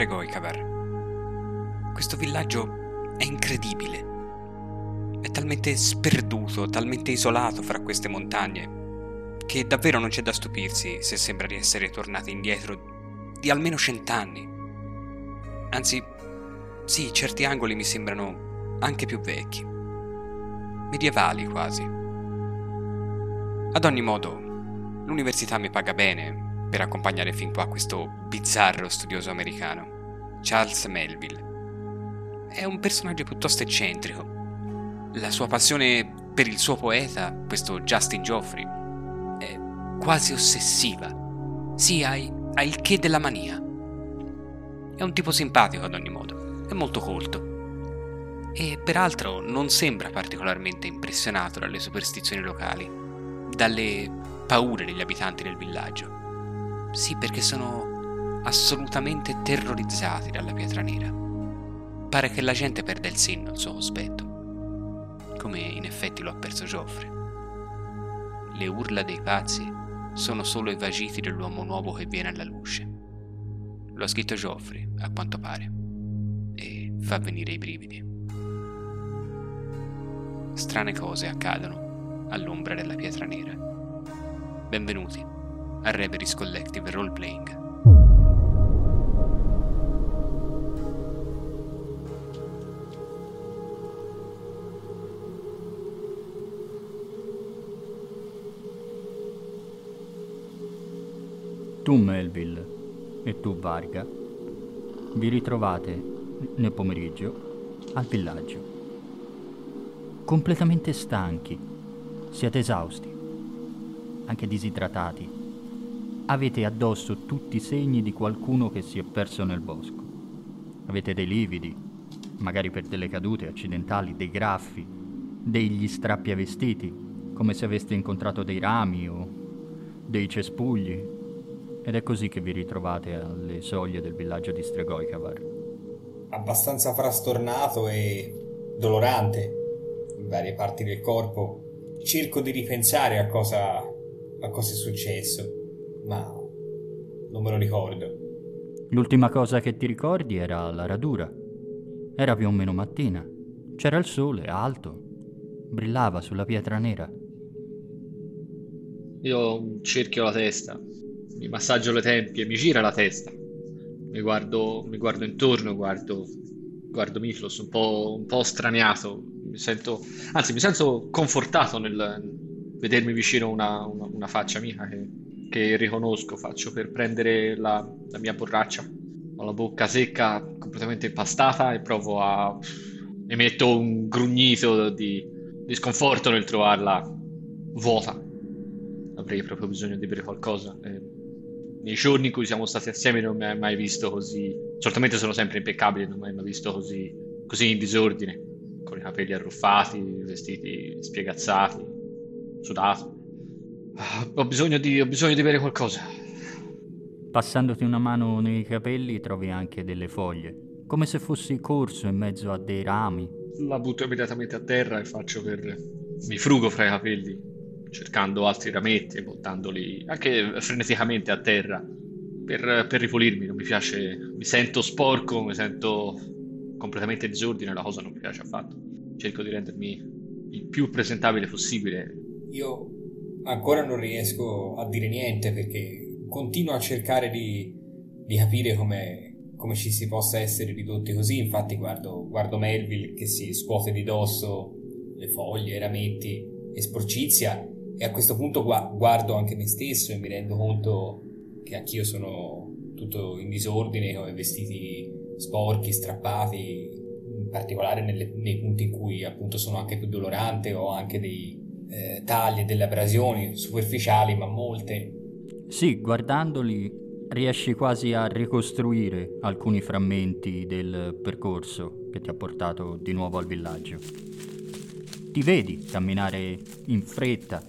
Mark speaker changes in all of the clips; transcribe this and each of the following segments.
Speaker 1: Stregoikavar. Questo villaggio è incredibile. È talmente sperduto, talmente isolato fra queste montagne, che davvero non c'è da stupirsi se sembra di essere tornati indietro di almeno cent'anni. Anzi, sì, certi angoli mi sembrano anche più vecchi. Medievali quasi. Ad ogni modo, l'università mi paga bene per accompagnare fin qua questo bizzarro studioso americano, Charles Melville. È un personaggio piuttosto eccentrico. La sua passione per il suo poeta, questo Justin Geoffrey, è quasi ossessiva. Sì, ha, il che della mania. È un tipo simpatico ad ogni modo, è molto colto. E peraltro non sembra particolarmente impressionato dalle superstizioni locali, dalle paure degli abitanti del villaggio. Sì, perché sono assolutamente terrorizzati dalla pietra nera. Pare che la gente perda il senno al suo cospetto, come in effetti lo ha perso Geoffrey. Le urla dei pazzi sono solo i vagiti dell'uomo nuovo che viene alla luce. Lo ha scritto Geoffrey, a quanto pare, e fa venire i brividi. Strane cose accadono all'ombra della pietra nera. Benvenuti a Reveries Collective Role
Speaker 2: Tu Melville e tu Varga vi ritrovate nel pomeriggio al villaggio. Completamente stanchi, siete esausti, anche disidratati avete addosso tutti i segni di qualcuno che si è perso nel bosco. Avete dei lividi, magari per delle cadute accidentali, dei graffi, degli strappi a vestiti, come se aveste incontrato dei rami o dei cespugli. Ed è così che vi ritrovate alle soglie del villaggio di Stregoikavar.
Speaker 3: Abbastanza frastornato e dolorante in varie parti del corpo. Cerco di ripensare a cosa, a cosa è successo ma non me lo ricordo.
Speaker 2: L'ultima cosa che ti ricordi era la radura. Era più o meno mattina. C'era il sole alto, brillava sulla pietra nera.
Speaker 4: Io cerchio la testa, mi massaggio le tempie, mi gira la testa. Mi guardo, mi guardo intorno, guardo, guardo Miflos un po', un po' straniato. Mi sento, anzi, mi sento confortato nel vedermi vicino una, una, una faccia amica che, che riconosco, faccio per prendere la, la mia borraccia. Ho la bocca secca, completamente impastata e provo a... emetto un grugnito di, di sconforto nel trovarla vuota. Avrei proprio bisogno di bere qualcosa. Eh, nei giorni in cui siamo stati assieme non mi hai mai visto così... Certamente sono sempre impeccabile, non mi hai mai visto così, così in disordine, con i capelli arruffati, i vestiti spiegazzati, sudato. Ho bisogno di, ho bisogno di bere qualcosa.
Speaker 2: Passandoti una mano nei capelli trovi anche delle foglie, come se fossi corso in mezzo a dei rami.
Speaker 4: La butto immediatamente a terra e faccio per... mi frugo fra i capelli, cercando altri rametti e buttandoli anche freneticamente a terra per, per ripulirmi. Non mi piace, mi sento sporco, mi sento completamente in disordine, la cosa non mi piace affatto. Cerco di rendermi il più presentabile possibile.
Speaker 3: Io ancora non riesco a dire niente perché continuo a cercare di, di capire come, come, ci si possa essere ridotti così. Infatti, guardo, guardo Melville che si scuote di dosso le foglie, i rametti e sporcizia. E a questo punto guardo anche me stesso e mi rendo conto che anch'io sono tutto in disordine, con i vestiti sporchi, strappati, in particolare nelle, nei punti in cui appunto sono anche più dolorante o anche dei, eh, taglie, delle abrasioni superficiali, ma molte.
Speaker 2: Sì, guardandoli riesci quasi a ricostruire alcuni frammenti del percorso che ti ha portato di nuovo al villaggio. Ti vedi camminare in fretta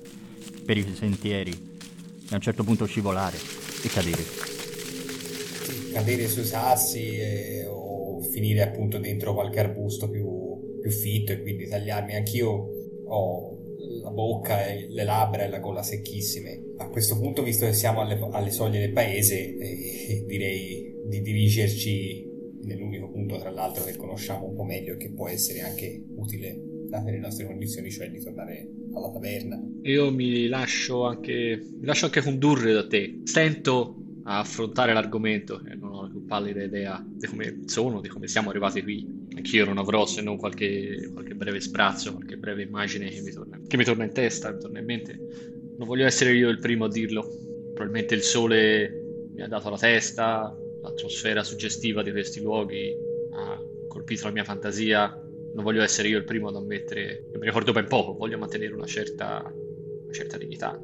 Speaker 2: per i sentieri e a un certo punto scivolare e cadere.
Speaker 3: Sì, cadere sui sassi e, o finire appunto dentro qualche arbusto più, più fitto e quindi tagliarmi. Anch'io ho la bocca, e le labbra e la gola secchissime. A questo punto, visto che siamo alle, alle soglie del paese, eh, direi di dirigerci nell'unico punto, tra l'altro, che conosciamo un po' meglio e che può essere anche utile date le nostre condizioni, cioè di tornare alla taverna.
Speaker 4: Io mi lascio anche, mi lascio anche condurre da te. Stento a affrontare l'argomento e non ho la più pallida idea di come sono, di come siamo arrivati qui. Anch'io non avrò se non qualche, qualche breve sprazzo, qualche breve immagine che mi, torna, che mi torna in testa, mi torna in mente. Non voglio essere io il primo a dirlo. Probabilmente il sole mi ha dato la testa, l'atmosfera suggestiva di questi luoghi ha colpito la mia fantasia. Non voglio essere io il primo ad ammettere che mi ricordo ben poco, voglio mantenere una certa, una certa dignità.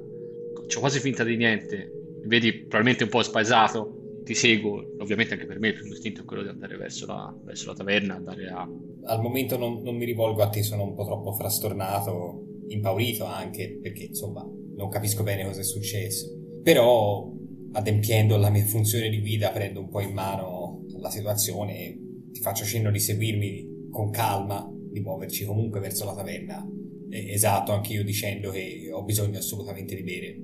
Speaker 4: C'ho quasi finta di niente, vedi probabilmente un po' spaesato, ti seguo, ovviamente anche per me il primo istinto è quello di andare verso la, verso la taverna, andare a...
Speaker 3: Al momento non, non mi rivolgo a te, sono un po' troppo frastornato, impaurito anche, perché insomma non capisco bene cosa è successo. Però adempiendo la mia funzione di guida prendo un po' in mano la situazione ti faccio cenno di seguirmi con calma, di muoverci comunque verso la taverna. esatto, anche io dicendo che ho bisogno assolutamente di bere.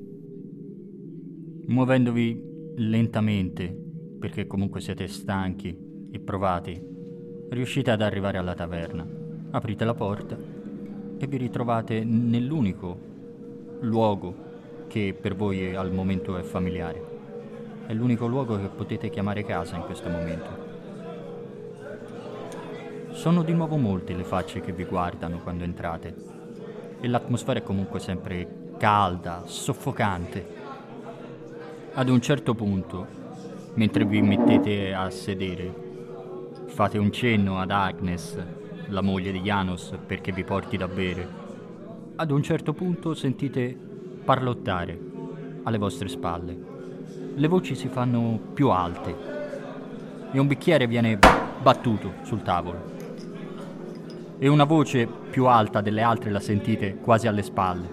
Speaker 2: Muovendovi lentamente, perché comunque siete stanchi e provati, riuscite ad arrivare alla taverna. Aprite la porta e vi ritrovate nell'unico luogo che per voi al momento è familiare. È l'unico luogo che potete chiamare casa in questo momento. Sono di nuovo molte le facce che vi guardano quando entrate e l'atmosfera è comunque sempre calda, soffocante. Ad un certo punto, mentre vi mettete a sedere, fate un cenno ad Agnes, la moglie di Janos, perché vi porti da bere. Ad un certo punto sentite parlottare alle vostre spalle. Le voci si fanno più alte e un bicchiere viene battuto sul tavolo. E una voce più alta delle altre la sentite quasi alle spalle.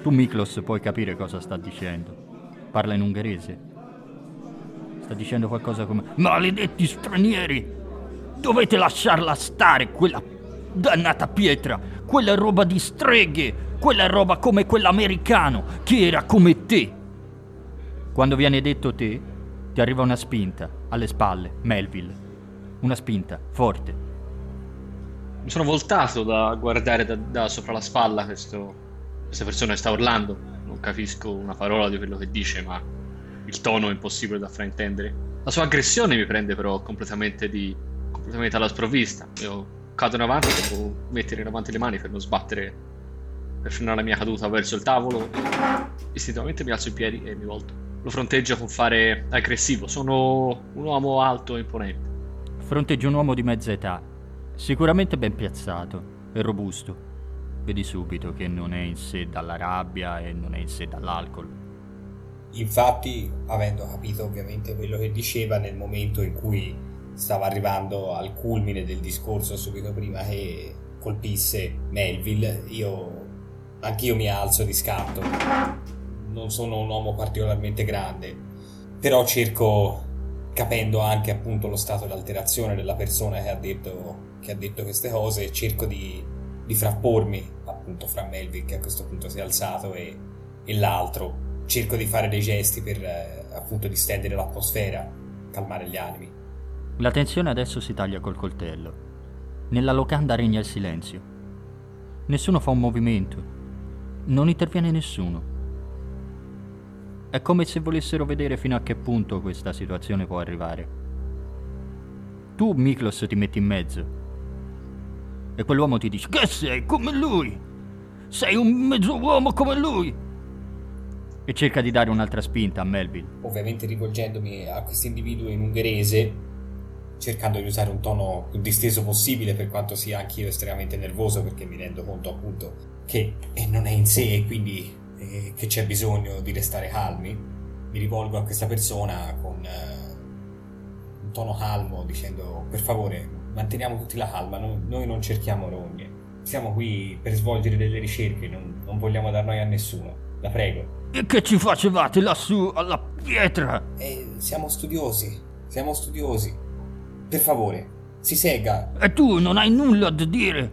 Speaker 2: Tu, Miklos, puoi capire cosa sta dicendo. Parla in ungherese. Sta dicendo qualcosa come Maledetti stranieri! Dovete lasciarla stare, quella dannata pietra! Quella roba di streghe! Quella roba come quell'americano che era come te! Quando viene detto te, ti arriva una spinta alle spalle, Melville. Una spinta forte.
Speaker 4: Mi sono voltato da guardare da, da sopra la spalla questo, questa persona che sta urlando. Non capisco una parola di quello che dice, ma il tono è impossibile da fraintendere. La sua aggressione mi prende però completamente, di, completamente alla sprovvista. Io cado in avanti, devo mettere in avanti le mani per non sbattere, per frenare la mia caduta verso il tavolo. Istintivamente mi alzo in piedi e mi volto. Lo fronteggio con fare aggressivo. Sono un uomo alto e imponente.
Speaker 2: Fronteggia un uomo di mezza età, sicuramente ben piazzato e robusto. Vedi subito che non è in sé dalla rabbia e non è in sé dall'alcol.
Speaker 3: Infatti, avendo capito ovviamente quello che diceva nel momento in cui stava arrivando al culmine del discorso subito prima che colpisse Melville, io anch'io mi alzo di scatto. Non sono un uomo particolarmente grande, però cerco, capendo anche appunto lo stato di alterazione della persona che ha detto, che ha detto queste cose, cerco di, di frappormi appunto fra Melville che a questo punto si è alzato e, e l'altro. Cerco di fare dei gesti per eh, appunto distendere l'atmosfera, calmare gli animi.
Speaker 2: La tensione adesso si taglia col coltello. Nella locanda regna il silenzio. Nessuno fa un movimento. Non interviene nessuno. È come se volessero vedere fino a che punto questa situazione può arrivare. Tu, Miklos, ti metti in mezzo. E quell'uomo ti dice: Che sei come lui? Sei un mezzo uomo come lui! E cerca di dare un'altra spinta a Melville.
Speaker 3: Ovviamente rivolgendomi a questo individuo in ungherese, cercando di usare un tono più disteso possibile per quanto sia anch'io estremamente nervoso perché mi rendo conto appunto che eh, non è in sé e quindi eh, che c'è bisogno di restare calmi. Mi rivolgo a questa persona con eh, un tono calmo dicendo per favore manteniamo tutti la calma, no- noi non cerchiamo rogne. Siamo qui per svolgere delle ricerche, non, non vogliamo dar noia a nessuno. La prego.
Speaker 2: E che ci facevate lassù alla pietra?
Speaker 3: Eh, siamo studiosi, siamo studiosi. Per favore, si segga.
Speaker 2: E tu non hai nulla da dire?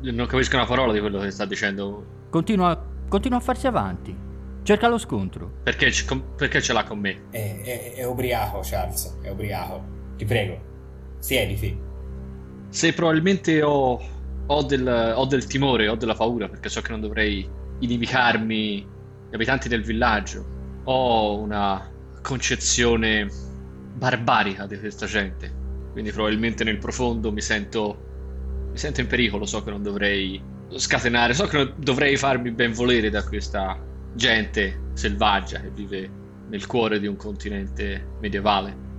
Speaker 4: Non capisco una parola di quello che sta dicendo
Speaker 2: Continua, continua a farsi avanti. Cerca lo scontro.
Speaker 4: Perché, perché ce l'ha con me?
Speaker 3: È, è- è ubriaco, Charles, è ubriaco. Ti prego, siediti.
Speaker 4: Se probabilmente ho, ho del, ho del timore, ho della paura, perché so che non dovrei inimicarmi gli abitanti del villaggio, ho una concezione barbarica di questa gente. Quindi probabilmente nel profondo mi sento, mi sento in pericolo, so che non dovrei scatenare, so che non dovrei farmi ben volere da questa gente selvaggia che vive nel cuore di un continente medievale.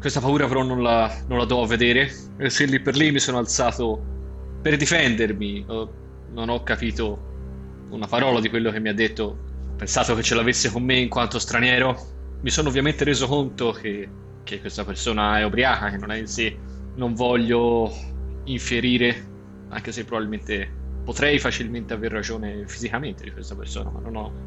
Speaker 4: Questa paura però non la, non la do a vedere. E se lì per lì mi sono alzato per difendermi, ho- non ho capito una parola di quello che mi ha detto. Ho pensato che ce l'avesse con me in quanto straniero. Mi sono ovviamente reso conto che, che questa persona è ubriaca, che non è in sé. Non voglio infierire, anche se probabilmente potrei facilmente aver ragione fisicamente di questa persona, ma non ho,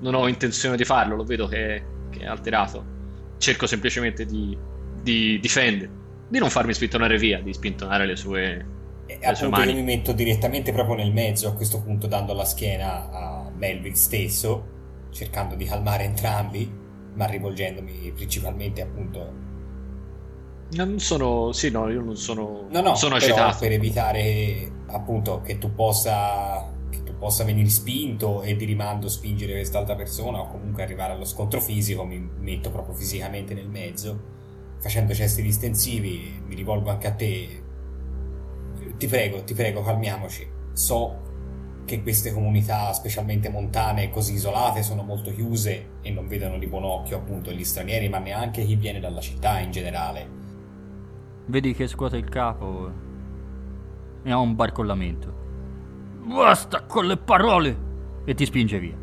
Speaker 4: non ho intenzione di farlo. Lo vedo che che è alterato. Cerco semplicemente di, di difendere, di non farmi spintonare via, di spintonare le sue,
Speaker 3: E
Speaker 4: Le sue mani.
Speaker 3: io mi metto direttamente proprio nel mezzo a questo punto, dando la schiena a Melville stesso, cercando di calmare entrambi, ma rivolgendomi principalmente appunto
Speaker 4: Non sono. Sì, no, io non sono.
Speaker 3: No, no,
Speaker 4: sono agitato.
Speaker 3: per evitare appunto che tu possa che tu possa venire spinto e di rimando spingere quest'altra persona o comunque arrivare allo scontro fisico, mi metto proprio fisicamente nel mezzo, facendo gesti distensivi, mi rivolgo anche a te. Ti prego, ti prego, calmiamoci. So che queste comunità, specialmente montane, così isolate, sono molto chiuse e non vedono di buon occhio appunto gli stranieri, ma neanche chi viene dalla città in generale.
Speaker 2: Vedi che scuote il capo e ha un barcollamento. Basta con le parole! E ti spinge via.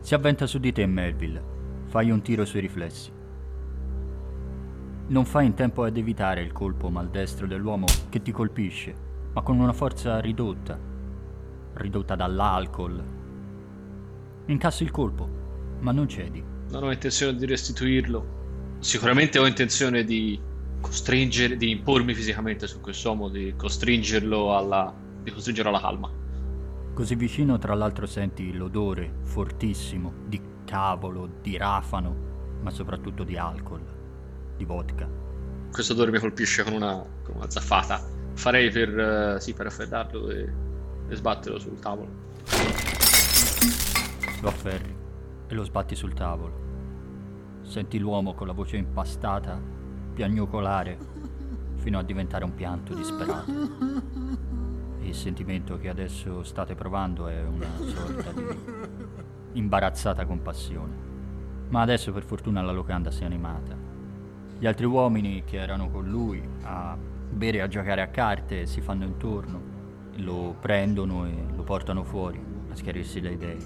Speaker 2: Si avventa su di te, Melville. Fai un tiro sui riflessi. Non fai in tempo ad evitare il colpo maldestro dell'uomo che ti colpisce, ma con una forza ridotta, ridotta dall'alcol. Incassi il colpo, ma non cedi.
Speaker 4: Non ho intenzione di restituirlo. Sicuramente ho intenzione di costringere, di impormi fisicamente su quest'uomo, di costringerlo alla. di costringerlo alla calma.
Speaker 2: Così vicino, tra l'altro, senti l'odore fortissimo di cavolo, di rafano, ma soprattutto di alcol, di vodka.
Speaker 4: Questo odore mi colpisce con una, con una zaffata. Farei per. eh, sì, per raffreddarlo e, e sbatterlo sul tavolo.
Speaker 2: Lo afferri e lo sbatti sul tavolo. Senti l'uomo con la voce impastata piagnucolare fino a diventare un pianto disperato. Il sentimento che adesso state provando è una sorta di imbarazzata compassione. Ma adesso per fortuna la locanda si è animata. Gli altri uomini che erano con lui a bere e a giocare a carte si fanno intorno, lo prendono e lo portano fuori a schiarirsi le idee.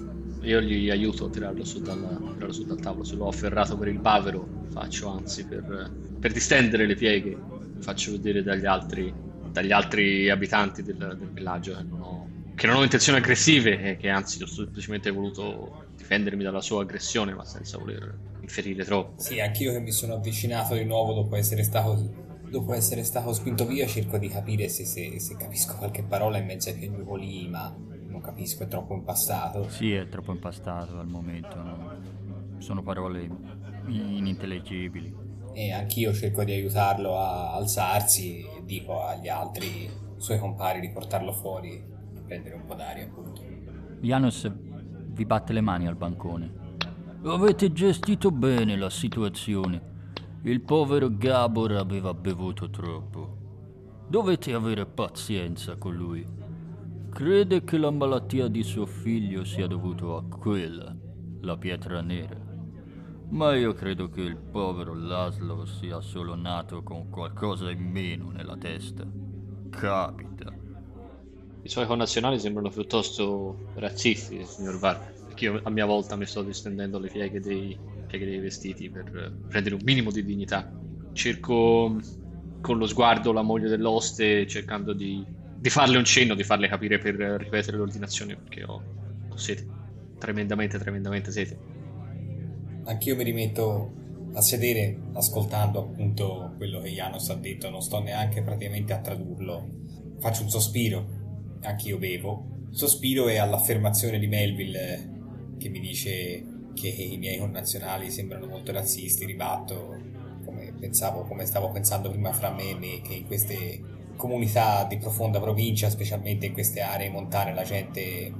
Speaker 4: Io gli aiuto a tirarlo su dal, tirarlo su dal tavolo. Se l'ho afferrato per il bavero, faccio anzi per, per distendere le pieghe. Faccio vedere dagli altri, dagli altri abitanti del, del villaggio che non, ho, che non ho intenzioni aggressive e che anzi ho semplicemente voluto difendermi dalla sua aggressione, ma senza voler inferire troppo.
Speaker 3: Sì, anch'io che mi sono avvicinato di nuovo dopo essere stato, dopo essere stato spinto via, cerco di capire se, se- se capisco qualche parola in mezzo ai piagnucoli, ma non capisco, è troppo impastato.
Speaker 2: Sì, è troppo impastato al momento. no? Sono parole inintellegibili.
Speaker 3: E anch'io cerco di aiutarlo a alzarsi e dico agli altri suoi compari di portarlo fuori, prendere un po' d'aria, appunto.
Speaker 2: Janos vi batte le mani al bancone. Avete gestito bene la situazione. Il povero Gabor aveva bevuto troppo. Dovete avere pazienza con lui. Crede che la malattia di suo figlio sia dovuta a quella, la pietra nera. Ma io credo che il povero Laszlo sia solo nato con qualcosa in meno nella testa. Capita.
Speaker 4: I suoi connazionali sembrano piuttosto razzisti, signor Var, io a mia volta mi sto distendendo le pieghe dei, pieghe dei vestiti per eh, prendere un minimo di dignità. Cerco mh, con lo sguardo la moglie dell'oste, cercando di, di farle un cenno, di farle capire per eh, ripetere l'ordinazione, perché ho, ho sete, tremendamente, tremendamente sete.
Speaker 3: Anch'io mi rimetto a sedere ascoltando appunto quello che Janos ha detto, non sto neanche praticamente a tradurlo. Faccio un sospiro, anch'io bevo sospiro e all'affermazione di Melville che mi dice che i miei connazionali sembrano molto razzisti, ribatto come, pensavo, come stavo pensando prima fra me e me, che in queste comunità di profonda provincia, specialmente in queste aree montane, la gente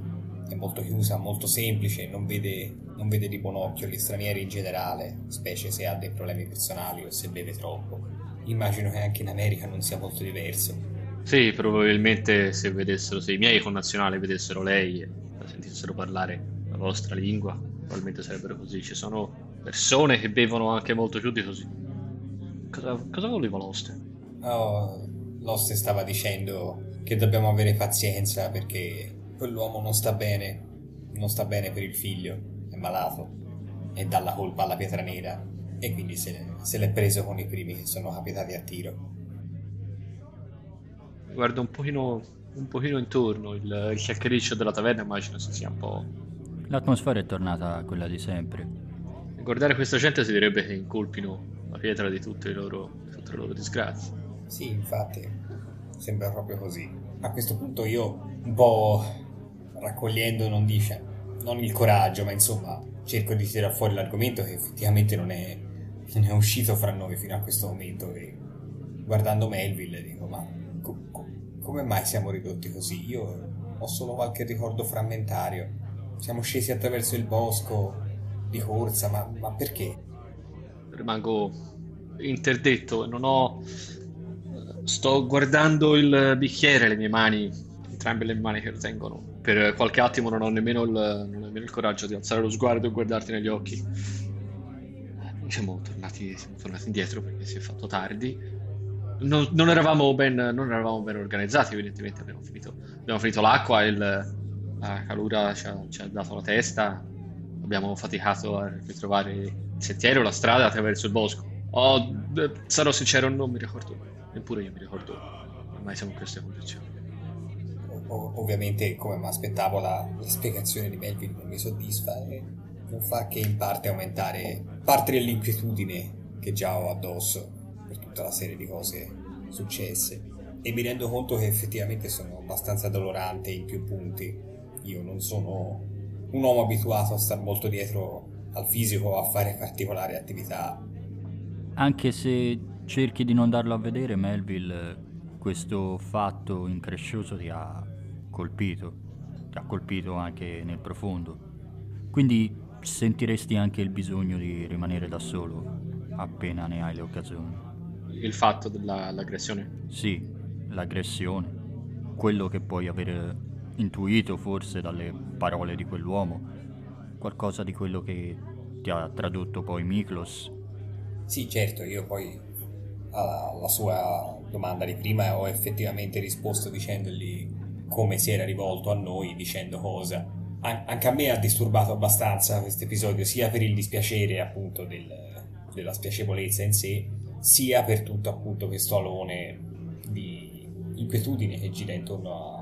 Speaker 3: è molto chiusa, molto semplice, non vede, non vede di buon occhio gli stranieri in generale, specie se ha dei problemi personali o se beve troppo. Immagino che anche in America non sia molto diverso.
Speaker 4: Sì, probabilmente se vedessero, se i miei connazionali vedessero lei e la sentissero parlare la vostra lingua, probabilmente sarebbero così. Ci sono persone che bevono anche molto più di così. Cosa, cosa voleva l'oste?
Speaker 3: Oh, l'oste stava dicendo che dobbiamo avere pazienza perché quell'uomo non sta bene, non sta bene per il figlio, è malato e dà la colpa alla pietra nera e quindi se, se l'è preso con i primi che sono capitati a tiro
Speaker 4: guardo un pochino, un pochino intorno, il, il chiacchiericcio della taverna immagino si sia un po'...
Speaker 2: L'atmosfera è tornata quella di sempre.
Speaker 4: Guardare questa gente si direbbe che incolpino la pietra di tutte le loro, tutte le loro disgrazie.
Speaker 3: Sì, infatti, sembra proprio così. A questo punto io, un po' raccogliendo, non dice, non il coraggio, ma insomma, cerco di tirare fuori l'argomento che effettivamente non è, non è uscito fra noi fino a questo momento e guardando Melville dico, ma come mai siamo ridotti così? Io ho solo qualche ricordo frammentario. Siamo scesi attraverso il bosco di corsa, ma, ma perché?
Speaker 4: Rimango interdetto, non ho... Sto guardando il bicchiere, le mie mani, entrambe le mani che lo tengono. Per qualche attimo non ho nemmeno il, ho nemmeno il coraggio di alzare lo sguardo e guardarti negli occhi. Siamo tornati, siamo tornati indietro perché si è fatto tardi non, non, eravamo ben, non, eravamo ben, organizzati, evidentemente abbiamo finito, abbiamo finito l'acqua, il, la calura ci ha, ci ha, dato la testa, abbiamo faticato a ritrovare il sentiero, la strada attraverso il bosco. Oh, sarò sincero, non mi ricordo, neppure io mi ricordo, ormai siamo in queste condizioni.
Speaker 3: O- ovviamente, come mi aspettavo, la, la spiegazione di Melvin non mi soddisfa e non fa che in parte aumentare parte dell'inquietudine che già ho addosso per tutta la serie di cose successe e mi rendo conto che effettivamente sono abbastanza dolorante in più punti. Io non sono un uomo abituato a stare molto dietro al fisico o a fare particolari attività.
Speaker 2: Anche se cerchi di non darlo a vedere, Melville, questo fatto increscioso ti ha colpito, ti ha colpito anche nel profondo. Quindi sentiresti anche il bisogno di rimanere da solo appena ne hai le occasioni
Speaker 4: il fatto dell'aggressione?
Speaker 2: Sì, l'aggressione. Quello che puoi aver intuito forse dalle parole di quell'uomo. Qualcosa di quello che ti ha tradotto poi Miklos.
Speaker 3: Sì, certo, io poi alla, alla sua domanda di prima ho effettivamente risposto dicendogli come si era rivolto a noi, dicendo cosa. An- anche a me ha disturbato abbastanza questo episodio, sia per il dispiacere appunto del, della spiacevolezza in sé, sia per tutto appunto questo alone di inquietudine che gira intorno a,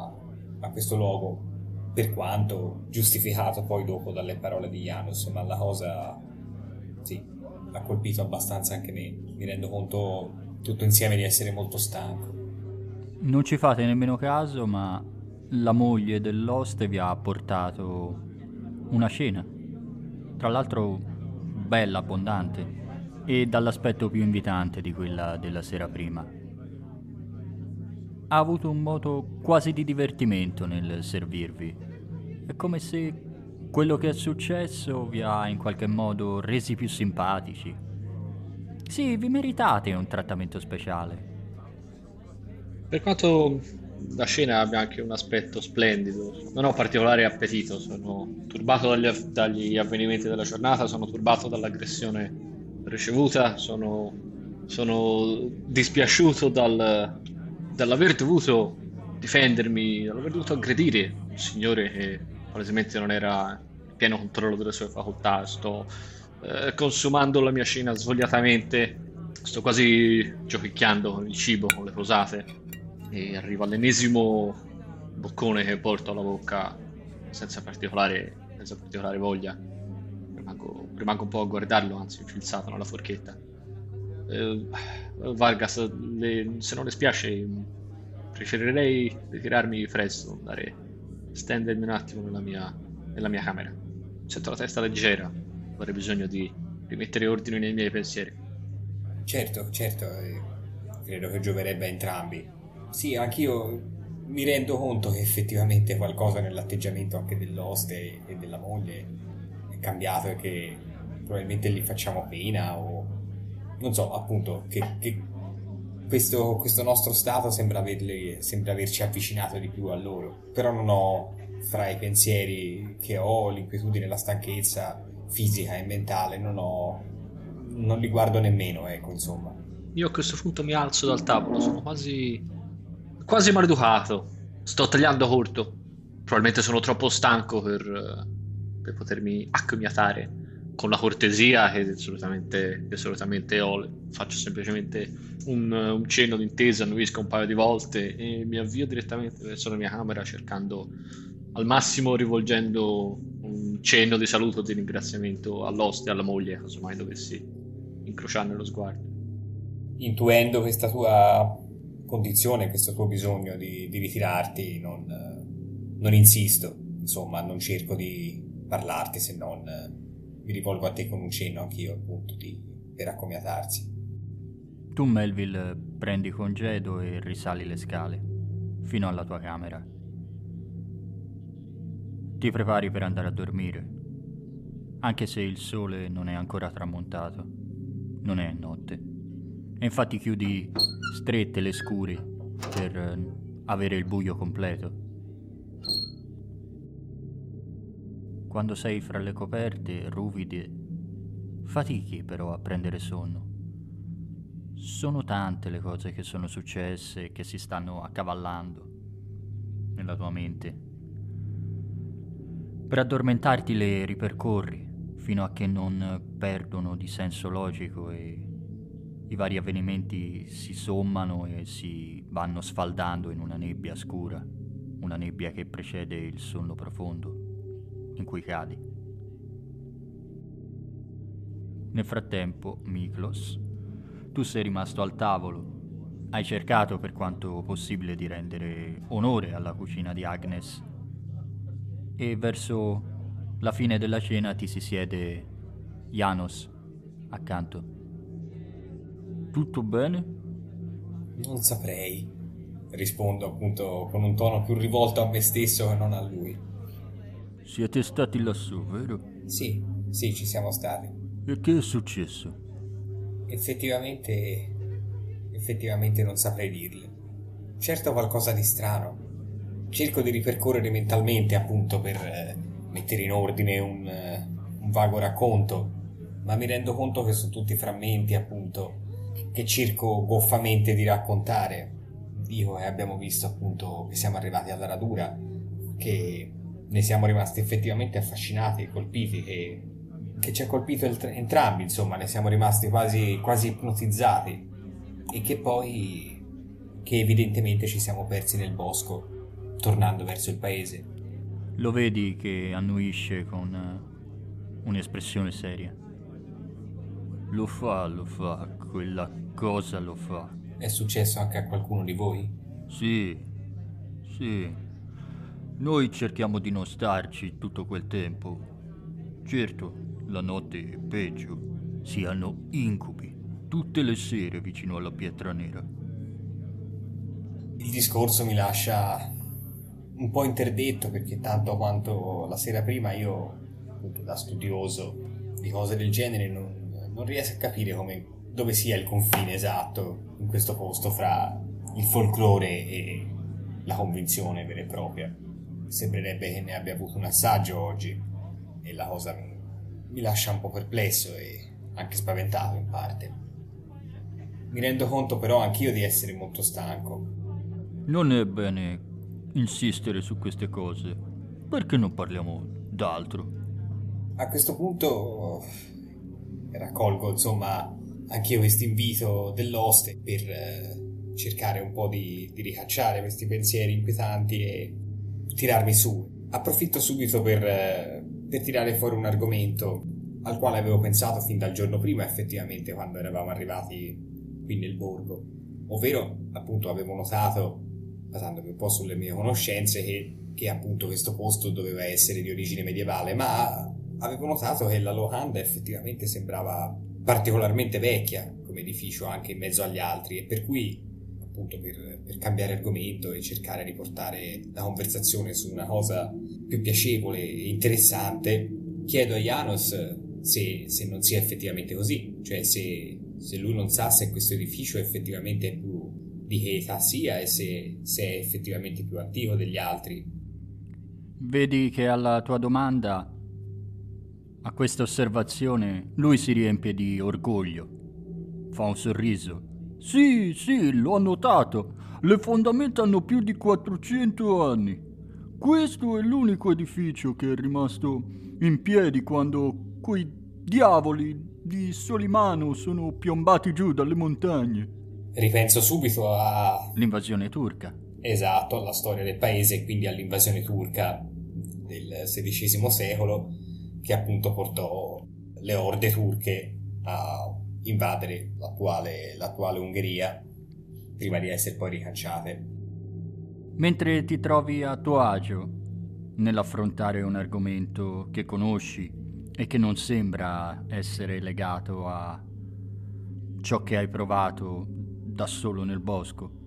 Speaker 3: a questo luogo per quanto giustificato poi dopo dalle parole di Janus ma la cosa sì ha colpito abbastanza anche me. Mi rendo conto tutto insieme di essere molto stanco.
Speaker 2: Non ci fate nemmeno caso ma la moglie dell'oste vi ha portato una cena. Tra l'altro bella abbondante e dall'aspetto più invitante di quella della sera prima. Ha avuto un moto quasi di divertimento nel servirvi. È come se quello che è successo vi ha in qualche modo resi più simpatici. Sì, vi meritate un trattamento speciale.
Speaker 4: Per quanto la scena abbia anche un aspetto splendido, non ho particolare appetito, sono turbato dagli, dagli avvenimenti della giornata, sono turbato dall'aggressione ricevuta, sono, sono dispiaciuto dal, dall'aver dovuto difendermi, dall'aver dovuto aggredire un signore che palesemente non era in pieno controllo delle sue facoltà. Sto eh, consumando la mia cena svogliatamente, sto quasi giochicchiando con il cibo, con le posate e arrivo all'ennesimo boccone che porto alla bocca senza particolare, senza particolare voglia rimango, rimango un po' a guardarlo, anzi infilzato nella forchetta. Eh, Vargas, le, se non le spiace, preferirei ritirarmi presto, andare, stendermi un attimo nella mia, nella mia camera. Sento la testa leggera, avrei bisogno di rimettere ordine nei miei pensieri.
Speaker 3: Certo, certo, eh, credo che gioverebbe a entrambi. Sì, anch'io mi rendo conto che effettivamente qualcosa nell'atteggiamento anche dell'oste e della moglie è cambiato e che probabilmente gli facciamo pena o non so, appunto, che, che questo, questo, nostro stato sembra, averli, sembra averci avvicinato di più a loro. Però non ho fra i pensieri che ho, l'inquietudine, la stanchezza fisica e mentale, non ho. non li guardo nemmeno, ecco, insomma.
Speaker 4: Io a questo punto mi alzo dal tavolo, sono quasi. quasi maleducato. Sto tagliando corto. Probabilmente sono troppo stanco per, per potermi accomiatare con la cortesia che assolutamente, che assolutamente ho, faccio semplicemente un, un cenno d'intesa, annuisco un paio di volte e mi avvio direttamente verso la mia camera cercando al massimo rivolgendo un cenno di saluto di ringraziamento all'oste e alla moglie, casomai dovessi incrociarne lo sguardo.
Speaker 3: Intuendo questa tua condizione, questo tuo bisogno di, di ritirarti, non, non insisto, insomma, non cerco di parlarti se non mi rivolgo a te con un cenno anch'io, appunto, di, per accomiatarsi.
Speaker 2: Tu, Melville, prendi congedo e risali le scale, fino alla tua camera. Ti prepari per andare a dormire, anche se il sole non è ancora tramontato, non è notte. E infatti chiudi strette le scuri per avere il buio completo. Quando sei fra le coperte, ruvide, fatichi però a prendere sonno. Sono tante le cose che sono successe e che si stanno accavallando nella tua mente. Per addormentarti le ripercorri fino a che non perdono di senso logico e i vari avvenimenti si sommano e si vanno sfaldando in una nebbia scura, una nebbia che precede il sonno profondo in cui cadi. Nel frattempo, Miklos, tu sei rimasto al tavolo. Hai cercato per quanto possibile di rendere onore alla cucina di Agnes e verso la fine della cena ti si siede Janos accanto. Tutto bene?
Speaker 3: Non saprei, rispondo appunto con un tono più rivolto a me stesso che non a lui.
Speaker 2: Siete stati lassù, vero?
Speaker 3: Sì, sì, ci siamo stati.
Speaker 2: E che è successo?
Speaker 3: Effettivamente... effettivamente non saprei dirle. Certo qualcosa di strano. Cerco di ripercorrere mentalmente, appunto, per eh, mettere in ordine un, eh, un vago racconto, ma mi rendo conto che sono tutti frammenti, appunto, che cerco goffamente di raccontare. Dico che abbiamo visto, appunto, che siamo arrivati alla radura, che ne siamo rimasti effettivamente affascinati e colpiti che, che ci ha colpito entrambi, insomma, ne siamo rimasti quasi, quasi ipnotizzati e che poi che evidentemente ci siamo persi nel bosco tornando verso il paese.
Speaker 2: Lo vedi che annuisce con eh, un'espressione seria. Lo fa, lo fa, quella cosa lo fa.
Speaker 3: È successo anche a qualcuno di voi?
Speaker 2: Sì, sì. Noi cerchiamo di non starci tutto quel tempo. Certo, la notte è peggio. Si hanno incubi tutte le sere vicino alla pietra nera.
Speaker 3: Il discorso mi lascia un po' interdetto perché tanto quanto la sera prima io, appunto da studioso di cose del genere, non, non riesco a capire come, dove sia il confine esatto in questo posto fra il folklore e la convinzione vera e propria sembrerebbe che ne abbia avuto un assaggio oggi e la cosa mi, mi lascia un po' perplesso e anche spaventato in parte. Mi rendo conto però anch'io di essere molto stanco.
Speaker 2: Non è bene insistere su queste cose. Perché non parliamo d'altro?
Speaker 3: A questo punto raccolgo insomma anch'io questo invito dell'oste per eh, cercare un po' di, di ricacciare questi pensieri inquietanti e tirarmi su. Approfitto subito per, eh, per tirare fuori un argomento al quale avevo pensato fin dal giorno prima, effettivamente, quando eravamo arrivati qui nel borgo. Ovvero, appunto, avevo notato, basandomi un po' sulle mie conoscenze, che che appunto questo posto doveva essere di origine medievale, ma avevo notato che la locanda effettivamente sembrava particolarmente vecchia come edificio anche in mezzo agli altri e per cui appunto per, per, cambiare argomento e cercare di portare la conversazione su una cosa più piacevole e interessante chiedo a Janos se, se non sia effettivamente così cioè se, se, lui non sa se questo edificio effettivamente è più di che età sia e se, se è effettivamente più antico degli altri
Speaker 2: vedi che alla tua domanda a questa osservazione lui si riempie di orgoglio. Fa un sorriso. Sì, sì, l'ho notato. Le fondamenta hanno più di 400 anni. Questo è l'unico edificio che è rimasto in piedi quando quei diavoli di Solimano sono piombati giù dalle montagne.
Speaker 3: Ripenso subito a...
Speaker 2: L'invasione turca.
Speaker 3: Esatto, alla storia del paese e quindi all'invasione turca del XVI secolo che appunto portò le orde turche a invadere l'attuale, l'attuale Ungheria prima di essere poi ricacciate.
Speaker 2: Mentre ti trovi a tuo agio nell'affrontare un argomento che conosci e che non sembra essere legato a ciò che hai provato da solo nel bosco,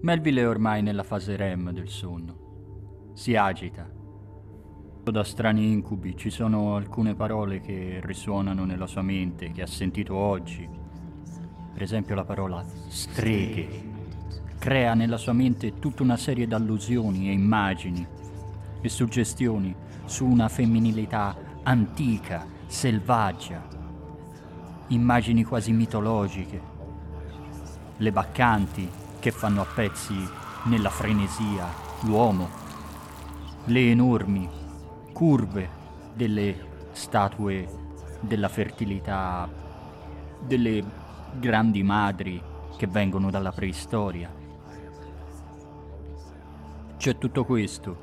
Speaker 2: Melville è ormai nella fase REM del sonno. Si agita da strani incubi ci sono alcune parole che risuonano nella sua mente, che ha sentito oggi. Per esempio la parola streghe. Crea nella sua mente tutta una serie di allusioni e immagini e suggestioni su una femminilità antica, selvaggia. Immagini quasi mitologiche. Le baccanti che fanno a pezzi nella frenesia l'uomo. Le enormi curve delle statue della fertilità, delle grandi madri che vengono dalla preistoria. C'è tutto questo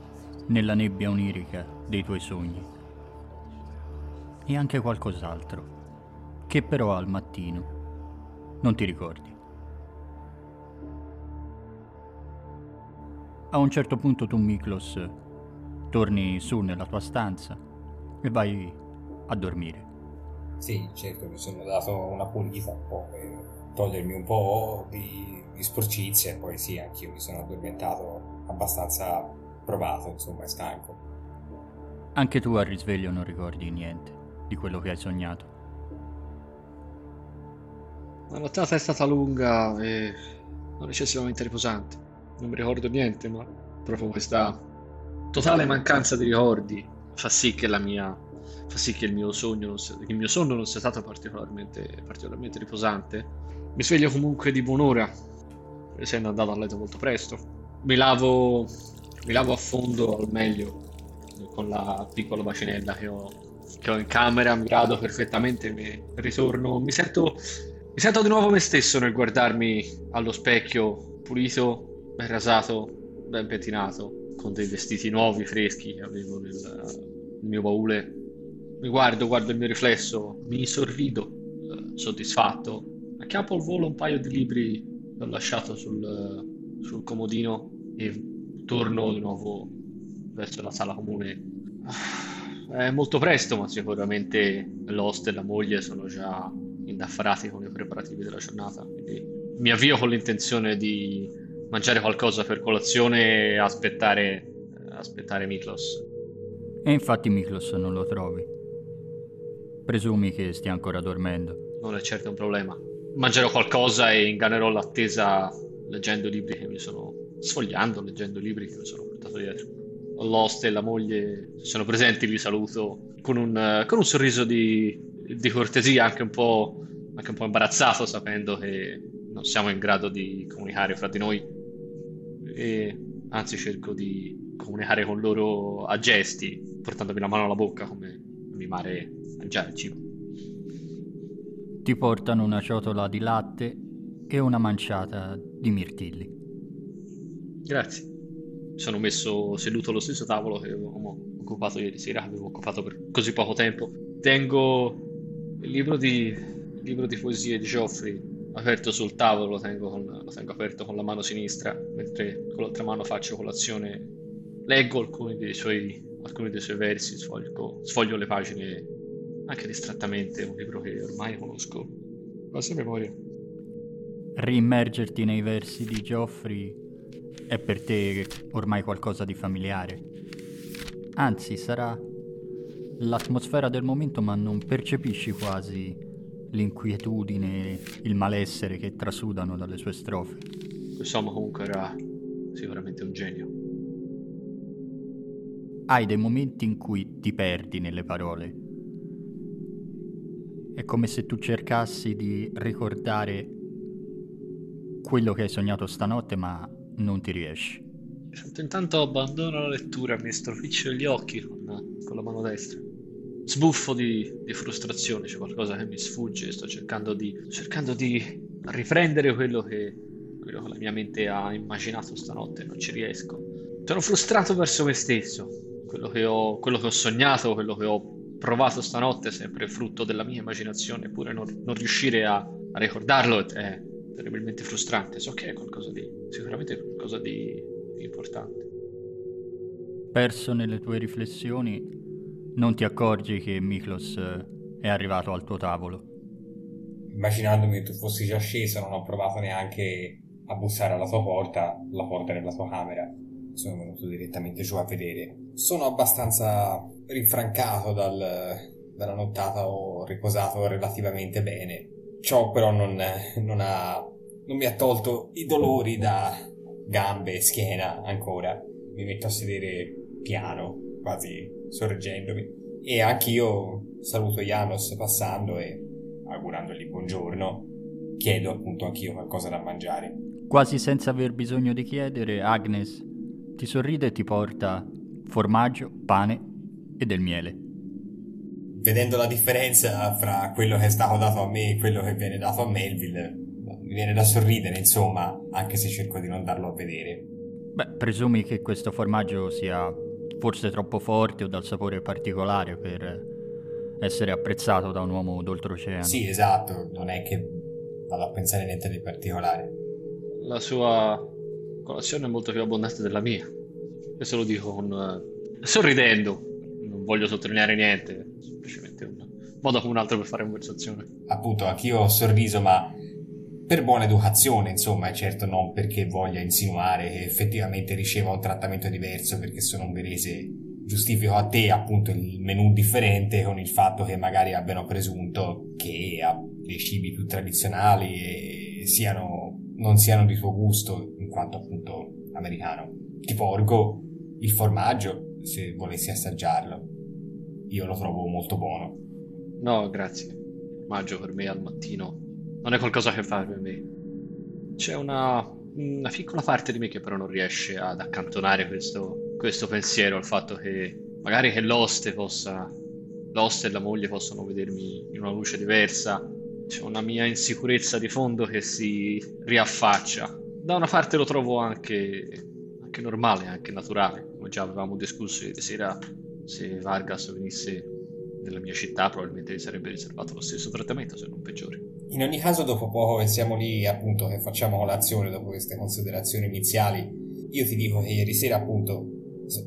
Speaker 2: nella nebbia onirica dei tuoi sogni. E anche qualcos'altro, che però al mattino non ti ricordi. A un certo punto tu, Miklos, torni su nella tua stanza e vai a dormire.
Speaker 3: Sì, certo, mi sono dato una pulita un po' per togliermi un po' di, di sporcizia e poi sì, anch'io mi sono addormentato abbastanza provato, insomma, e stanco.
Speaker 2: Anche tu al risveglio non ricordi niente di quello che hai sognato.
Speaker 4: La nottata è stata lunga e non eccessivamente riposante. Non mi ricordo niente, ma proprio questa totale mancanza di ricordi. Fa sì che la mia fa sì che il mio sogno non sia, il mio sonno non sia stato particolarmente, particolarmente riposante. Mi sveglio comunque di buon'ora essendo andato a letto molto presto. Mi lavo mi lavo a fondo al meglio con la piccola bacinella che ho, che ho in camera mi rado perfettamente mi ritorno mi sento mi sento di nuovo me stesso nel guardarmi allo specchio pulito ben rasato ben pettinato con dei vestiti nuovi, freschi che avevo nel, mio baule. Mi guardo, guardo il mio riflesso, mi sorrido, eh, soddisfatto. Acchiappo al volo un paio di libri che ho lasciato sul, sul comodino e torno di nuovo verso la sala comune. È molto presto, ma sicuramente l'host e la moglie sono già indaffarati con i preparativi della giornata. Quindi mi avvio con l'intenzione di mangiare qualcosa per colazione e aspettare, aspettare Miklos.
Speaker 2: E infatti Miklos non lo trovi. Presumi che stia ancora dormendo.
Speaker 4: Non è certo un problema. Mangerò qualcosa e ingannerò l'attesa leggendo libri che mi sono... sfogliando, leggendo libri che mi sono portato dietro. L'host e la moglie sono presenti, vi saluto con un, con un sorriso di, di cortesia, anche un, po', anche un po' imbarazzato, sapendo che non siamo in grado di comunicare fra di noi e anzi cerco di comunicare con loro a gesti, portandomi la mano alla bocca come mimare mangiare il cibo.
Speaker 2: Ti portano una ciotola di latte e una manciata di mirtilli.
Speaker 4: Grazie. Sono messo seduto allo stesso tavolo che avevamo occupato ieri sera, avevo occupato per così poco tempo. Tengo il libro di, il libro di poesie di Geoffrey aperto sul tavolo, lo tengo, con, lo tengo aperto con la mano sinistra, mentre con l'altra mano faccio colazione leggo alcuni dei suoi, alcuni dei suoi versi, sfoglio, sfoglio le pagine anche distrattamente, un libro che ormai conosco quasi a memoria.
Speaker 2: Riimmergerti nei versi di Geoffrey è per te ormai qualcosa di familiare. Anzi, sarà l'atmosfera del momento, ma non percepisci quasi l'inquietudine, il malessere che trasudano dalle sue strofe.
Speaker 4: Quest'uomo comunque era sicuramente un genio.
Speaker 2: Hai dei momenti in cui ti perdi nelle parole. È come se tu cercassi di ricordare quello che hai sognato stanotte, ma non ti riesci.
Speaker 4: Intanto abbandono la lettura, mi stroficcio gli occhi con, con la mano destra. Sbuffo di, di, frustrazione, c'è qualcosa che mi sfugge, sto cercando di, cercando di riprendere quello che, quello che la mia mente ha immaginato stanotte, non ci riesco. Sono frustrato verso me stesso, quello che ho, quello che ho sognato, quello che ho provato stanotte sempre frutto della mia immaginazione, eppure non, non riuscire a, a ricordarlo è terribilmente frustrante. So che è qualcosa di, sicuramente qualcosa di importante.
Speaker 2: Perso nelle tue riflessioni, non ti accorgi che Miklos eh, è arrivato al tuo tavolo.
Speaker 3: Immaginandomi che tu fossi già sceso, non ho provato neanche a bussare alla tua porta, la porta nella tua camera. Sono venuto direttamente giù a vedere. Sono abbastanza rinfrancato dal, dalla nottata, ho riposato relativamente bene. Ciò però non, non, ha, non mi ha tolto i dolori da gambe e schiena ancora. Mi metto a sedere piano, quasi sorreggendomi. E anch'io saluto Janos passando e augurandogli buongiorno, chiedo appunto anch'io qualcosa da mangiare.
Speaker 2: Quasi senza aver bisogno di chiedere, Agnes ti sorride e ti porta formaggio, pane e del miele.
Speaker 3: Vedendo la differenza fra quello che è stato dato a me e quello che viene dato a Melville, mi viene da sorridere, insomma, anche se cerco di non darlo a vedere.
Speaker 2: Beh, presumi che questo formaggio sia forse troppo forte o dal sapore particolare per essere apprezzato da un uomo d'oltreoceano.
Speaker 3: Sì, esatto, non è che vado a pensare niente di particolare.
Speaker 4: La sua colazione è molto più abbondante della mia. Questo lo dico con, uh, sorridendo, non voglio sottolineare niente, semplicemente un modo come un altro per fare conversazione.
Speaker 3: Appunto, anch'io ho sorriso, ma per buona educazione, insomma, e certo non perché voglia insinuare che effettivamente riceva un trattamento diverso perché sono ungherese. Giustifico a te appunto il menù differente con il fatto che magari abbiano presunto che dei cibi più tradizionali siano, non siano di tuo gusto in quanto appunto americano. Ti porgo il formaggio se volessi assaggiarlo. Io lo trovo molto buono.
Speaker 4: No, grazie. Il formaggio per me al mattino non è qualcosa che fa per me. C'è una, una, piccola parte di me che però non riesce ad accantonare questo, questo pensiero al fatto che magari che l'oste possa, l'oste e la moglie possano vedermi in una luce diversa. C'è una mia insicurezza di fondo che si riaffaccia. Da una parte lo trovo anche, anche normale, anche naturale, come già avevamo discusso ieri sera, se Vargas venisse nella mia città probabilmente gli sarebbe riservato lo stesso trattamento, se non peggiore.
Speaker 3: In ogni caso, dopo poco che siamo lì, appunto, che facciamo colazione dopo queste considerazioni iniziali, io ti dico che ieri sera, appunto,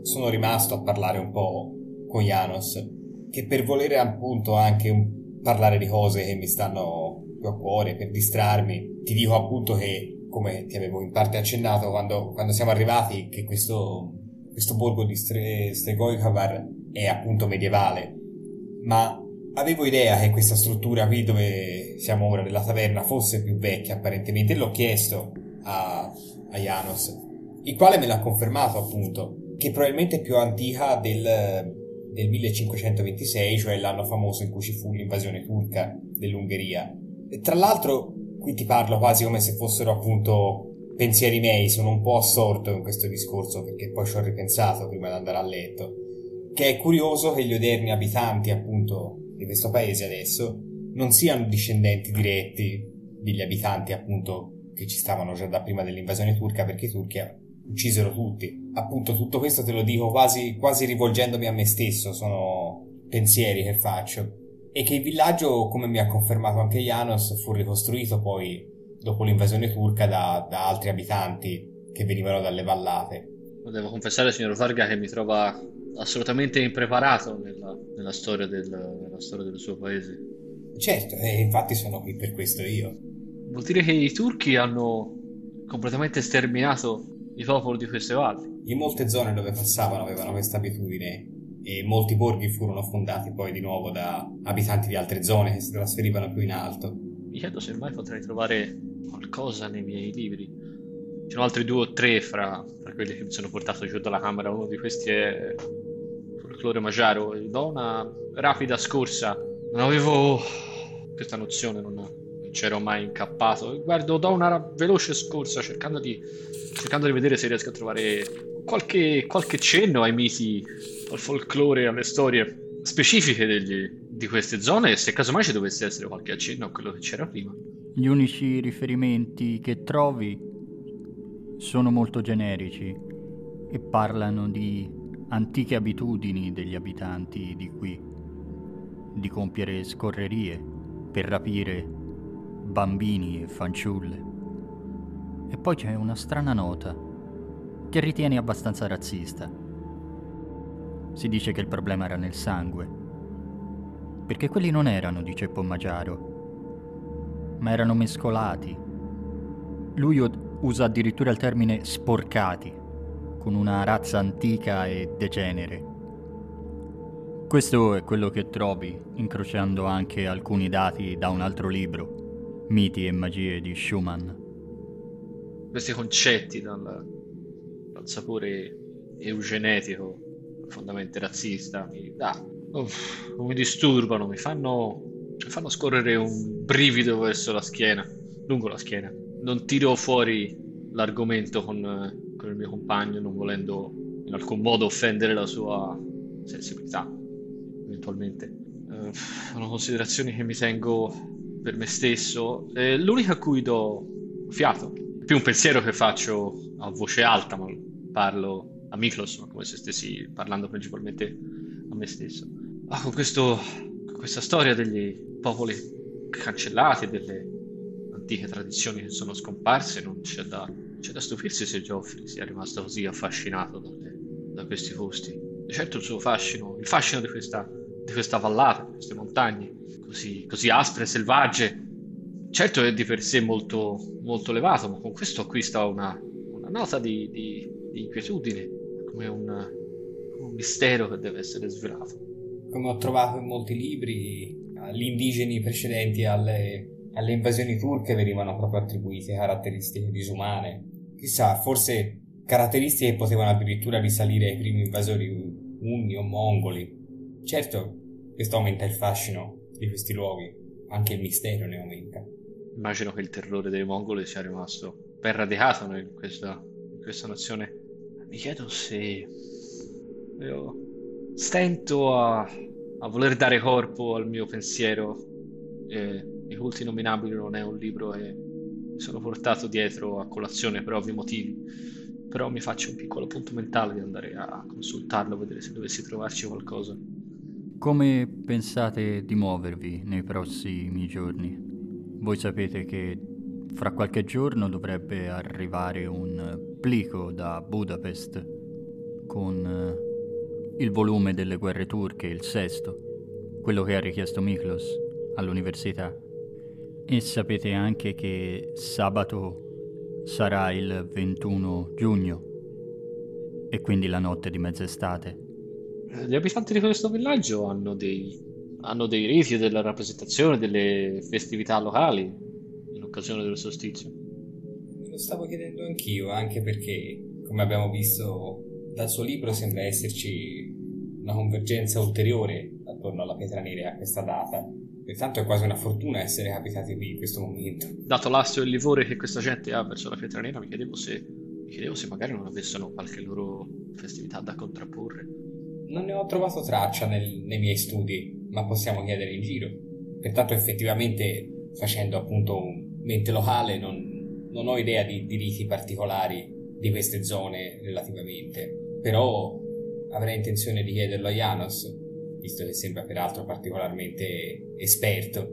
Speaker 3: sono rimasto a parlare un po' con Janos, che per volere appunto anche parlare di cose che mi stanno più a cuore, per distrarmi, ti dico appunto che, come ti avevo in parte accennato quando, quando siamo arrivati, che questo, questo borgo di Stre, Stregoikavar è appunto medievale, ma avevo idea che questa struttura qui dove siamo ora nella taverna fosse più vecchia apparentemente l'ho chiesto a, a Janos il quale me l'ha confermato appunto che probabilmente è più antica del, del 1526 cioè l'anno famoso in cui ci fu l'invasione turca dell'Ungheria. E tra l'altro qui ti parlo quasi come se fossero appunto pensieri miei sono un po' assorto in questo discorso perché poi ci ho ripensato prima di andare a letto che è curioso che gli odierni abitanti appunto di questo paese adesso non siano discendenti diretti degli abitanti appunto che ci stavano già da prima dell'invasione turca perché i turchi uccisero tutti. Appunto tutto questo te lo dico quasi, quasi rivolgendomi a me stesso, sono pensieri che faccio. E che il villaggio, come mi ha confermato anche Janos, fu ricostruito poi dopo l'invasione turca da, da altri abitanti che venivano dalle vallate.
Speaker 4: Devo confessare, signor Varga, che mi trova assolutamente impreparato nella, nella, storia, del, nella storia del suo paese.
Speaker 3: Certo, e infatti sono qui per questo io.
Speaker 4: Vuol dire che i turchi hanno completamente sterminato i popoli di queste valli.
Speaker 3: In molte zone dove passavano avevano questa abitudine e molti borghi furono fondati poi di nuovo da abitanti di altre zone che si trasferivano più in alto.
Speaker 4: Mi chiedo se mai potrei trovare qualcosa nei miei libri. Ci sono altri due o tre fra, fra quelli che mi sono portato giù dalla camera. Uno di questi è folklore magiaro. Do una rapida scorsa. Non avevo questa nozione, non, non c'ero mai incappato. Guardo, do una veloce scorsa cercando di, cercando di vedere se riesco a trovare qualche, qualche cenno ai miti, al folklore, alle storie specifiche degli, di queste zone e se casomai ci dovesse essere qualche accenno a quello che c'era prima.
Speaker 2: Gli unici riferimenti che trovi sono molto generici e parlano di antiche abitudini degli abitanti di qui, di compiere scorrerie per rapire bambini e fanciulle. E poi c'è una strana nota che ritieni abbastanza razzista. Si dice che il problema era nel sangue perché quelli non erano di ceppo magiaro, ma erano mescolati. Lui usa addirittura il termine sporcati, con una razza antica e degenere. Questo è quello che trovi, incrociando anche alcuni dati da un altro libro, Miti e magie di Schumann.
Speaker 4: Questi concetti dal, dal sapore eugenetico, profondamente razzista, mi dà Uff, mi disturbano, mi fanno, fanno scorrere un brivido verso la schiena, lungo la schiena. Non tiro fuori l'argomento con, con il mio compagno, non volendo in alcun modo offendere la sua sensibilità, eventualmente. Uh, sono considerazioni che mi tengo per me stesso. Eh, l'unica a cui do fiato, più un pensiero che faccio a voce alta, ma parlo a Miklos, come se stessi parlando principalmente a me stesso Ah, con, questo, con questa storia degli popoli cancellati, delle antiche tradizioni che sono scomparse, non c'è da, c'è da stupirsi se Geoffrey sia rimasto così affascinato dalle, da questi posti. E certo il suo fascino, il fascino di questa, di questa vallata, di queste montagne, così, così aspre selvagge, certo è di per sé molto, molto elevato, ma con questo acquista una, una nota di, di, di inquietudine, come un, un mistero che deve essere svelato
Speaker 3: come ho trovato in molti libri, agli indigeni precedenti alle, alle invasioni turche venivano proprio attribuite caratteristiche disumane. Chissà, forse caratteristiche che potevano addirittura risalire ai primi invasori unni o mongoli. Certo, questo aumenta il fascino di questi luoghi, anche il mistero ne aumenta.
Speaker 4: Immagino che il terrore dei mongoli sia rimasto ben radicato in questa, in questa nazione. Mi chiedo se io stento a, a voler dare corpo al mio pensiero. Eh, I culti innominabili non è un libro che mi sono portato dietro a colazione per ovvi motivi. Però mi faccio un piccolo punto mentale di andare a consultarlo, vedere se dovessi trovarci qualcosa.
Speaker 2: Come pensate di muovervi nei prossimi giorni? Voi sapete che fra qualche giorno dovrebbe arrivare un plico da Budapest con il volume delle guerre turche, il sesto, quello che ha richiesto Miklos all'università. E sapete anche che sabato sarà il 21 giugno e quindi la notte di mezz'estate.
Speaker 4: Gli abitanti di questo villaggio hanno dei, hanno dei riti della rappresentazione, delle festività locali in occasione del solstizio.
Speaker 3: Me lo stavo chiedendo anch'io, anche perché, come abbiamo visto dal suo libro sembra esserci una convergenza ulteriore attorno alla pietra nera a questa data. Pertanto è quasi una fortuna essere capitati qui in questo momento.
Speaker 4: Dato l'astio e il livore che questa gente ha verso la pietra nera, mi chiedevo se, mi chiedevo se magari non avessero qualche loro festività da contrapporre.
Speaker 3: Non ne ho trovato traccia nel, nei miei studi, ma possiamo chiedere in giro. Pertanto effettivamente, facendo appunto un mente locale, non, non ho idea di, di riti particolari di queste zone relativamente però avrei intenzione di chiederlo a Janos, visto che sembra peraltro particolarmente esperto.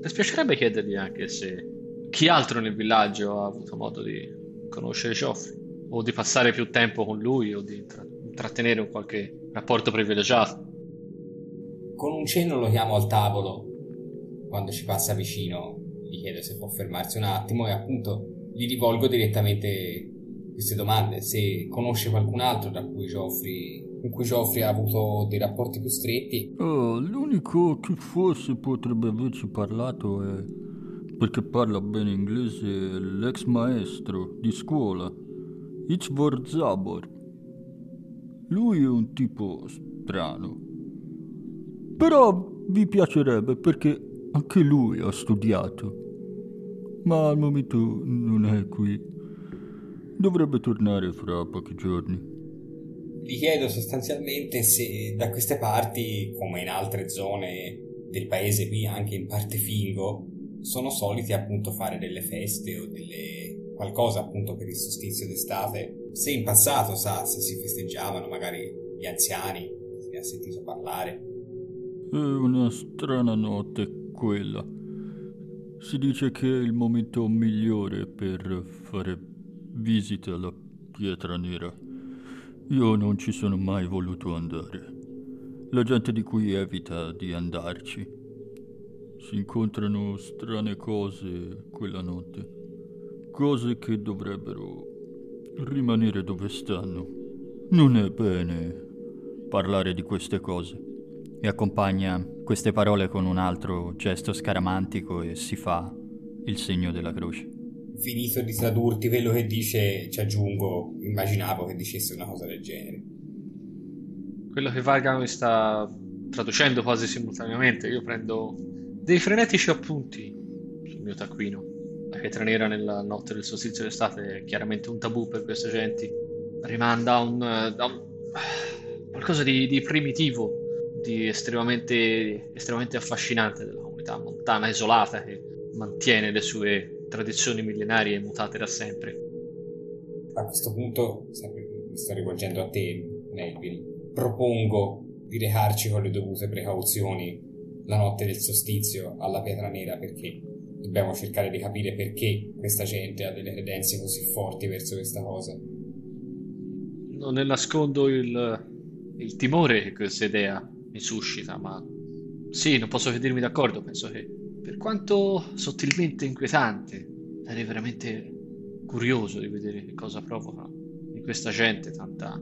Speaker 4: Mi spiacerebbe chiedergli anche se chi altro nel villaggio ha avuto modo di conoscere Geoffrey. o di passare più tempo con lui o di intrattenere un qualche rapporto privilegiato.
Speaker 3: Con un cenno lo chiamo al tavolo quando ci passa vicino, gli chiedo se può fermarsi un attimo e appunto gli rivolgo direttamente queste domande, se conosce qualcun altro da cui Geoffrey, con cui Geoffrey ha avuto dei rapporti più stretti.
Speaker 2: Oh, l'unico che forse potrebbe averci parlato è perché parla bene inglese l'ex maestro di scuola, Ichvor Zabor. Lui è un tipo strano. Però vi piacerebbe perché anche lui ha studiato. Ma al momento non è qui. Dovrebbe tornare fra pochi giorni.
Speaker 3: Gli chiedo sostanzialmente se da queste parti, come in altre zone del paese qui, anche in parte Fingo, sono soliti appunto fare delle feste o delle qualcosa appunto per il solstizio d'estate. Se in passato sa se si festeggiavano magari gli anziani, se ne ha sentito parlare.
Speaker 2: È una strana notte quella. Si dice che è il momento migliore per fare visita alla pietra nera. Io non ci sono mai voluto andare. La gente di qui evita di andarci. Si incontrano strane cose quella notte. Cose che dovrebbero rimanere dove stanno. Non è bene parlare di queste cose e accompagna queste parole con un altro gesto scaramantico e si fa il segno della croce.
Speaker 3: Finito di tradurti quello che dice, ci aggiungo, immaginavo che dicesse una cosa del genere.
Speaker 4: Quello che Varga mi sta traducendo quasi simultaneamente, io prendo dei frenetici appunti sul mio taccuino. La pietra nera nella notte del solstizio d'estate è chiaramente un tabù per queste genti. Rimanda a un, un qualcosa di, di primitivo, di estremamente, estremamente affascinante della comunità montana isolata che mantiene le sue tradizioni millenarie mutate da sempre.
Speaker 3: A questo punto, sempre mi sto rivolgendo a te, Melville, propongo di recarci con le dovute precauzioni la notte del solstizio alla Pietra Nera perché dobbiamo cercare di capire perché questa gente ha delle credenze così forti verso questa cosa.
Speaker 4: Non ne nascondo il, il timore che questa idea mi suscita, ma sì, non posso che dirmi d'accordo, penso che per quanto sottilmente inquietante, sarei veramente curioso di vedere che cosa provoca in questa gente tanta,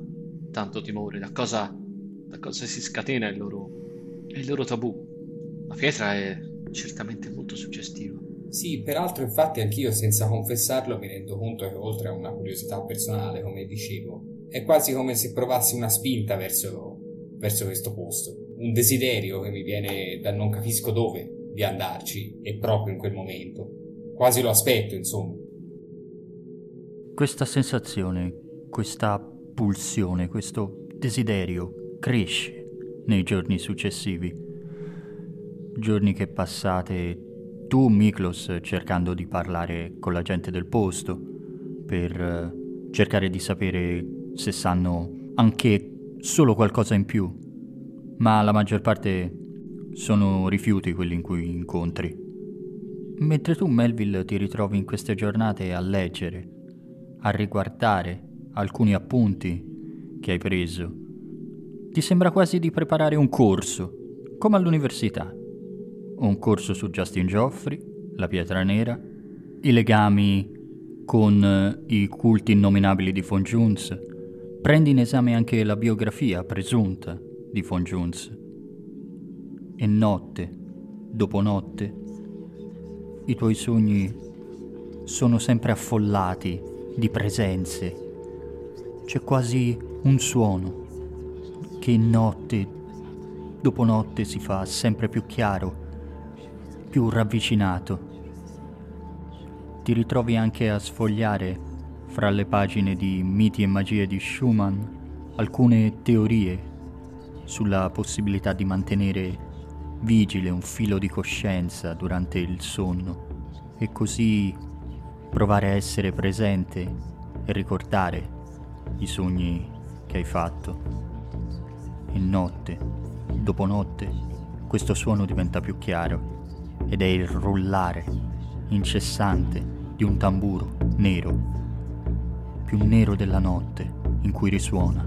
Speaker 4: tanto timore, da cosa, da cosa si scatena il loro, il loro tabù. La pietra è certamente molto suggestiva.
Speaker 3: Sì, peraltro infatti anch'io senza confessarlo mi rendo conto che oltre a una curiosità personale, come dicevo, è quasi come se provassi una spinta verso verso questo posto, un desiderio che mi viene da non capisco dove di andarci e proprio in quel momento. Quasi lo aspetto, insomma.
Speaker 2: Questa sensazione, questa pulsione, questo desiderio cresce nei giorni successivi. Giorni che passate tu, Miklos, cercando di parlare con la gente del posto per eh, cercare di sapere se sanno anche solo qualcosa in più, ma la maggior parte sono rifiuti quelli in cui incontri. Mentre tu, Melville, ti ritrovi in queste giornate a leggere, a riguardare alcuni appunti che hai preso, ti sembra quasi di preparare un corso, come all'università. Un corso su Justin Geoffrey, la pietra nera, i legami con i culti innominabili di Von Jones, Prendi in esame anche la biografia presunta di von Jones. E notte dopo notte i tuoi sogni sono sempre affollati di presenze. C'è quasi un suono che notte dopo notte si fa sempre più chiaro, più ravvicinato. Ti ritrovi anche a sfogliare fra le pagine di Miti e magie di Schumann alcune teorie sulla possibilità di mantenere vigile un filo di coscienza durante il sonno e così provare a essere presente e ricordare i sogni che hai fatto. E notte, dopo notte, questo suono diventa più chiaro ed è il rullare incessante di un tamburo nero più nero della notte in cui risuona.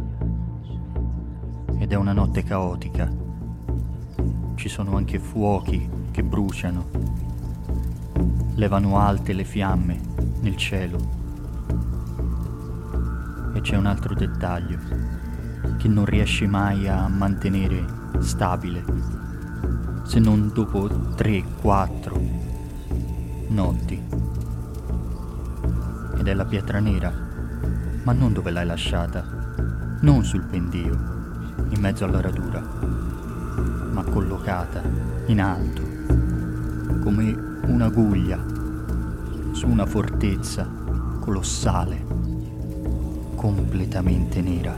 Speaker 2: Ed è una notte caotica. Ci sono anche fuochi che bruciano. Levano alte le fiamme nel cielo. E c'è un altro dettaglio che non riesci mai a mantenere stabile, se non dopo 3-4 notti. Ed è la pietra nera, ma non dove l'hai lasciata, non sul pendio, in mezzo alla radura, ma collocata in alto, come un'aguglia su una fortezza colossale, completamente nera.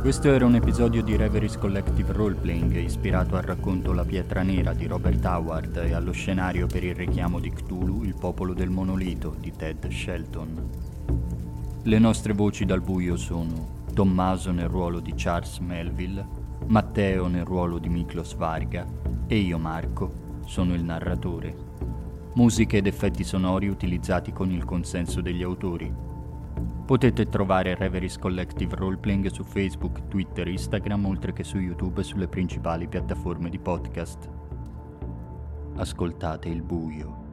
Speaker 2: Questo era un episodio di Reveries Collective Roleplaying ispirato al racconto La pietra nera di Robert Howard e allo scenario per il richiamo di Cthulhu, il popolo del monolito di Ted Shelton. Le nostre voci dal buio sono Tommaso nel ruolo di Charles Melville, Matteo nel ruolo di Miklos Varga e io Marco sono il narratore. Musiche ed effetti sonori utilizzati con il consenso degli autori Potete trovare Reveries Collective Roleplaying su Facebook, Twitter, Instagram, oltre che su YouTube e sulle principali piattaforme di podcast. Ascoltate il buio.